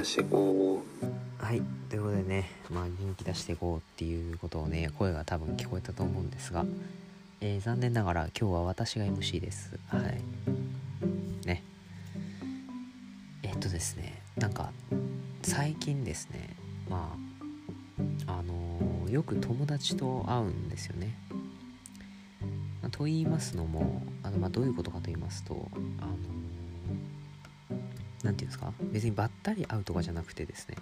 出していこはい。ということでねまあ元気出していこうっていうことをね声が多分聞こえたと思うんですが、えー残念ながら今日は私が MC です。はい。ね。えっとですねなんか最近ですねまああのーよく友達と会うんですよね、まあと言いますのもあの、まあ、どういうことかと言いますとあのーなんていうんですか？別にばったり会うとかじゃなくてですね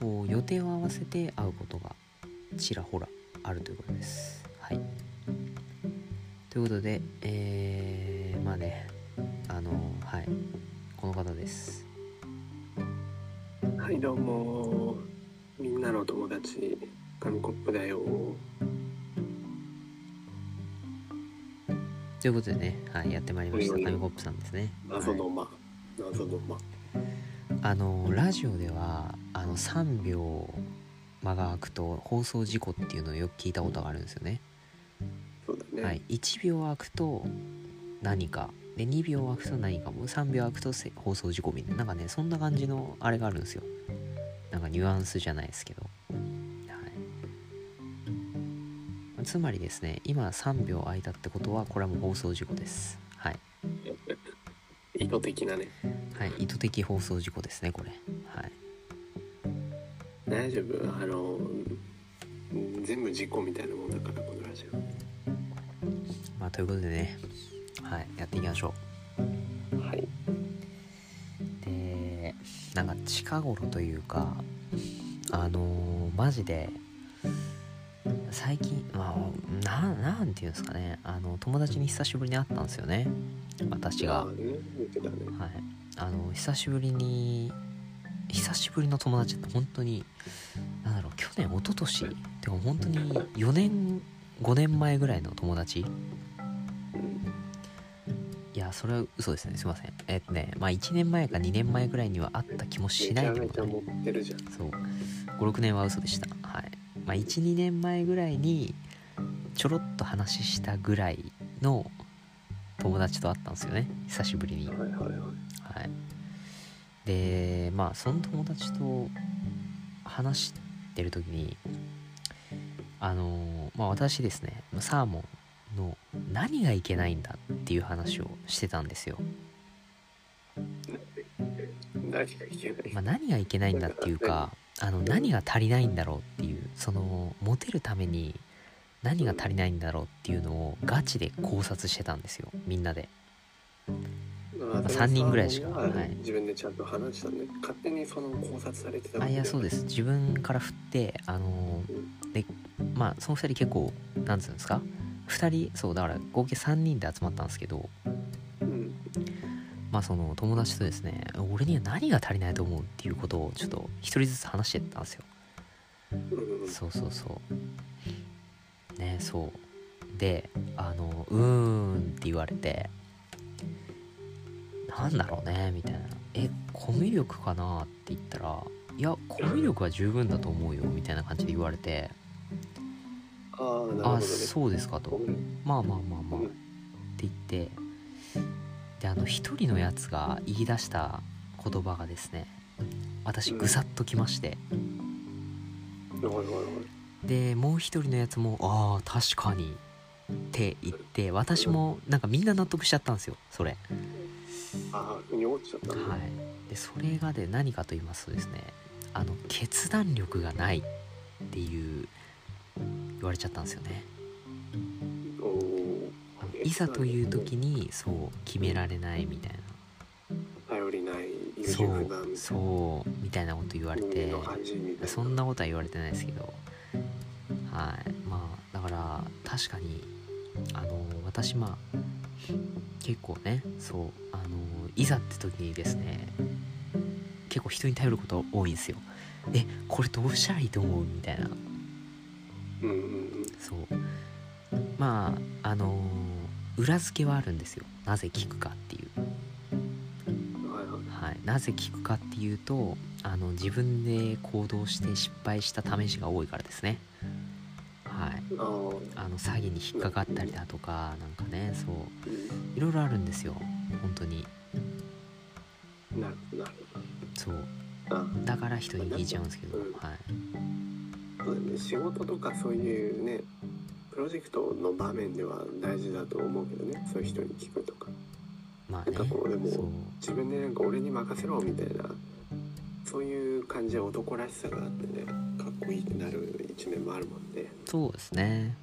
こう予定を合わせて会うことがちらほらあるということです。はい。ということで、えー、まあね、あのはい、この方です。うはいどうもみんなの友達紙コップだよということでね、はい、やってまいりました。はい紙コップさんですね。はい謎の間、謎の間あ。のラジオではあの3秒間が空くと放送事故っていうのをよく聞いたことがあるんですよね。そうだね、はい、1秒空くと何か。で2秒空くと何かも。3秒空くとせ放送事故みたいな。なんかねそんな感じのあれがあるんですよ。なんかニュアンスじゃないですけど、はい、つまりですね今3秒空いたってことはこれはもう放送事故です。はい、意図的なね。はい、意図的放送事故ですねこれ。はい。大丈夫？あのうん全部事故みたいなもんだからこのラジまあということでね。はいやっていきましょオはい。うでなんか近頃というかあのーマジで最近まあなんなんていうんですかね。あの友達に久しぶりに会ったんですよね。私が。はい。あの久しぶりに久しぶりの友達って本当になんだろう去年一昨年てか本当に4年5年前ぐらいの友達。うん。いやそれは嘘ですね。すいません。えっとねまあ1年前か2年前ぐらいには会った気もしないでもない。そう。56年は嘘でした。はいまあ12年前ぐらいにちょろっと話したぐらいの友達と会ったんですよね。久しぶりに。はいはいはい。はい。でまあその友達と話してる時にあのまあ私ですねサーモンの何がいけないんだっていう話をしてたんですよ、何がいけない？まあ、何がいけないんだっていうかあの何が足りないんだろうっていうそのモテるために何が足りないんだろうっていうのをガチで考察してたんですよ。みんなで。まあ三人ぐらいしか。はい。自分でちゃんと話したね勝手にその考察されてたあいやそうです。す自分から振ってあのでまあその2人結構なんつうんですか？2人そうだから合計3人で集まったんですけどうんまあその友達とですね俺には何が足りないと思うっていうことをちょっと一人ずつ話してったんですよ。うんそうそうそう。ねそう。であのうーんって言われてなんだろうねみたいな。えコミュ力かなって言ったらいやコミュ力は十分だと思うよみたいな感じで言われてああなるほどあねそうですかと。まあまあまあまあ。って言ってであの一人のやつが言い出した言葉がですね私ぐさっときまして。でもう一人のやつも「ああ確かに」って言って私もなんかみんな納得しちゃったんですよそれ。ああふに落ちちゃった。ねはい。でそれがで何かと言いますとですねあの決断力がないっていう言われちゃったんですよねいざという時にそう決められないみたいな。頼りない優そうそうみたいなこと言われて。そんなことは言われてないですけど。はい。まあだから確かにあの私まあ結構ねそうあのいざって時にですね結構人に頼ること多いんですよ。えこれどうしたらいいと思う？みたいな。そう。まああの裏付けはあるんですよ。なぜ聞くかっていう。はいなぜ聞くかっていうとあの自分で行動して失敗した試しが多いからですね。はい。あの詐欺に引っかかったりだとかなんかねそう。うん。いろいろあるんですよ。本当に。なるほど。そう。あ。だから人に聞いちゃうんですけど、うん。はい。仕事とかそういうねプロジェクトの場面では大事だと思うけどね。そういう人に聞くとか。まあね。なんかこうでも自分でなんか俺に任せろみたいなそういう感じは男らしさがあってねかっこいいってなる一面もあるもんね。そうですね、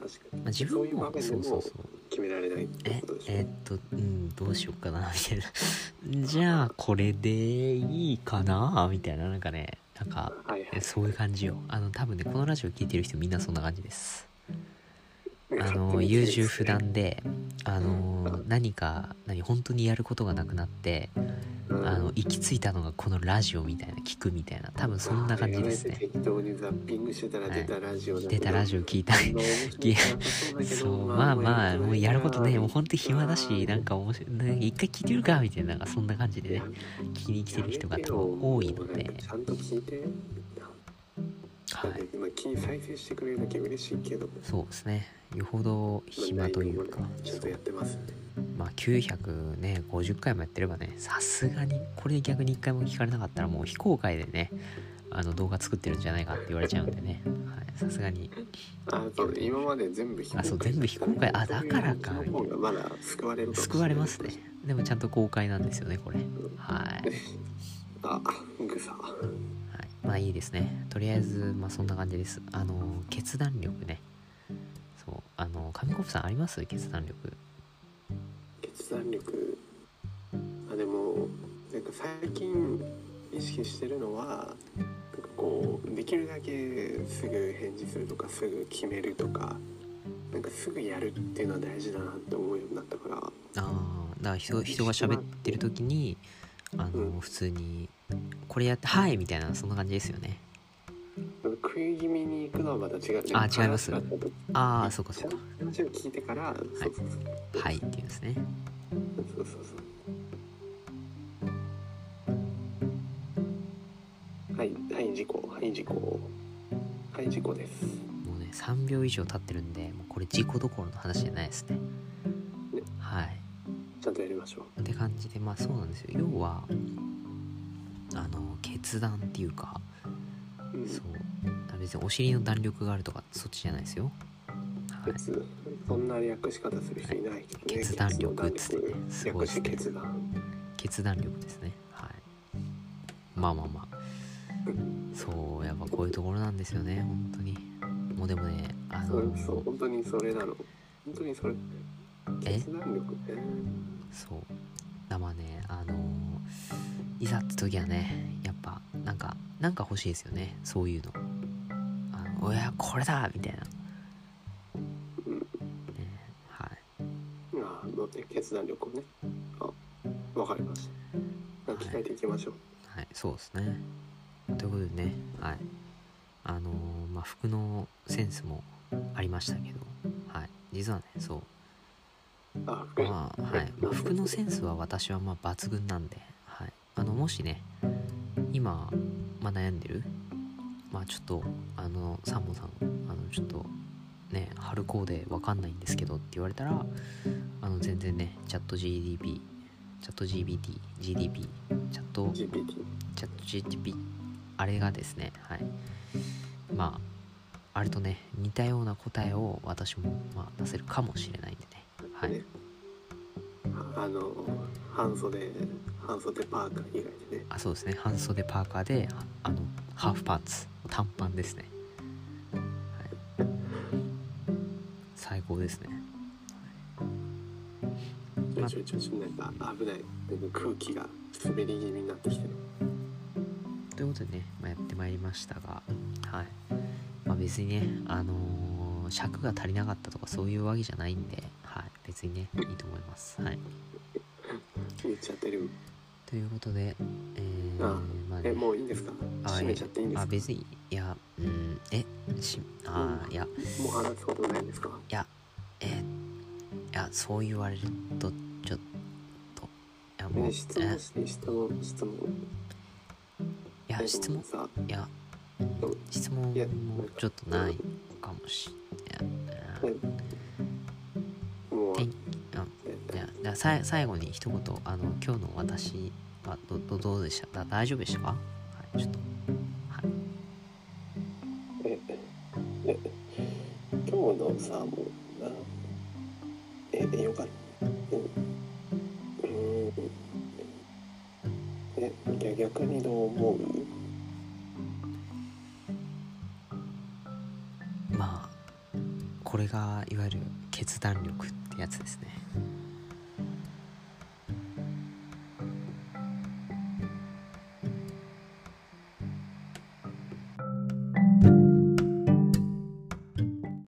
確かに、まあ、自そういう場面でもそうそうそう。決められないってえことでしょ。えーっとうんどうしようかなみたいな。じゃあこれでいいかなみたいな。なんかねなんかそういう感じよ。あの多分ねこのラジオ聞いてる人みんなそんな感じです。あのに優柔不断であの何か何本当にやることがなくなってうんあの行き着いたのがこのラジオみたいな聞くみたいな多分そんな感じですね。適当にザッピングしてたら出たラジオだけど。出たラジオ聞いたり。そうまあまあもうやることねもうほんと暇だしなんか面白いね一回聞いてみるかみたいななんかそんな感じでね聞きに来てる人が多いので。ちゃんと聞いてはい。まあ気再生してくれるだけ嬉しいけど。そうですね。よほど暇というか。ちゃんとやってますねまあ900ね50回もやってればねさすがにこれ逆に1回も聞かれなかったらもう非公開でねあの動画作ってるんじゃないかって言われちゃうんでね。はい。さすがに。あそう今まで全部非公開。あそう全部非公開。あだからか。まだ救われる救われますね。でもちゃんと公開なんですよねこれ。はい。あグサはい、まあいいですね。とりあえずまあそんな感じです。あの決断力ね。そう。あの紙コップさんあります？決断力。決断力。あでもなんか最近意識してるのはなんかこうできるだけすぐ返事するとかすぐ決めるとかなんかすぐやるっていうのは大事だなって思うようになったから。ああだから人人が喋ってる時にあの、うん。普通にこれやって「はい」みたいなそんな感じですよね。食い気味に行くのはまた違うねあ違います？あああそうかそうか。話を聞いてから、そうそうそう「はい」っていうんですね。そうそうそうはいはい事故。はい事故。はい事故です。もうね3秒以上経ってるんでもうこれ事故どころの話じゃないですね。ね。はい。ちゃんとやりましょう。って感じでまあそうなんですよ。要はあの決断っていうかうん。そう。別にお尻の弾力があるとかそっちじゃないですよ。はい。決そんな略し方する人いないね。決断力っつってねすごい略です決断。決断力ですね。はい。まあまあまあ。そうやっぱこういうところなんですよね本当に。もうでもねあのそうそう本当にそれなの。本当にそれえ？決断力ね。そうだまあねあのいざって時はねやっぱなんかなんか欲しいですよねそういうのあのおやこれだみたいな、ね、うんはいああのね決断力をねあわかりました鍛えていきましょう、はい、そうですね。ということでね、はい。あのーまあ、服のセンスもありましたけど、はい。実はね、そう。まあ、はい。まあ、服のセンスは私はまあ抜群なんで、はい。あの、もしね、今、まあ、悩んでる、まあ、ちょっと、あの、サンボさん、あの、ちょっと、ね、春コーデわかんないんですけどって言われたら、あの、全然ね、チャット GDP、チャット GBT、GDP、チャット GPT チャット GTP あれがですねはい。まああれとね似たような答えを私も、まあ、出せるかもしれないんでねはい。ね。あの半袖半袖パーカー以外でね。あそうですね。半袖パーカーであのハーフパンツ。短パンですね、はい、最高ですね。まちょいちょいちょいなんか危ない空気が滑り気味になってきてる。ということでね、まあ、やってまいりましたがはい。まあ別にねあのー尺が足りなかったとかそういうわけじゃないんではい別にねいいと思います。はい。言っちゃってる。ということで、えー、あまあね、えもういいんですか？あ閉めちゃっていいんですか？あ別にいやうんえしあーいや。もう話すことないんですか？いやえーいやそう言われるとちょっといやもうね質問して質問質問。いやえ質問さい。やう？ん質問もちょっとないかもしれない天あいやじゃあさい最後に一言あの今日の私あどどどうでした？だ大丈夫でしたか？はいちょっと。はい。ええ今日のさもうなええよかった。うんうん。えじゃあ逆にどう思う？これがいわゆる決断力ってやつですね。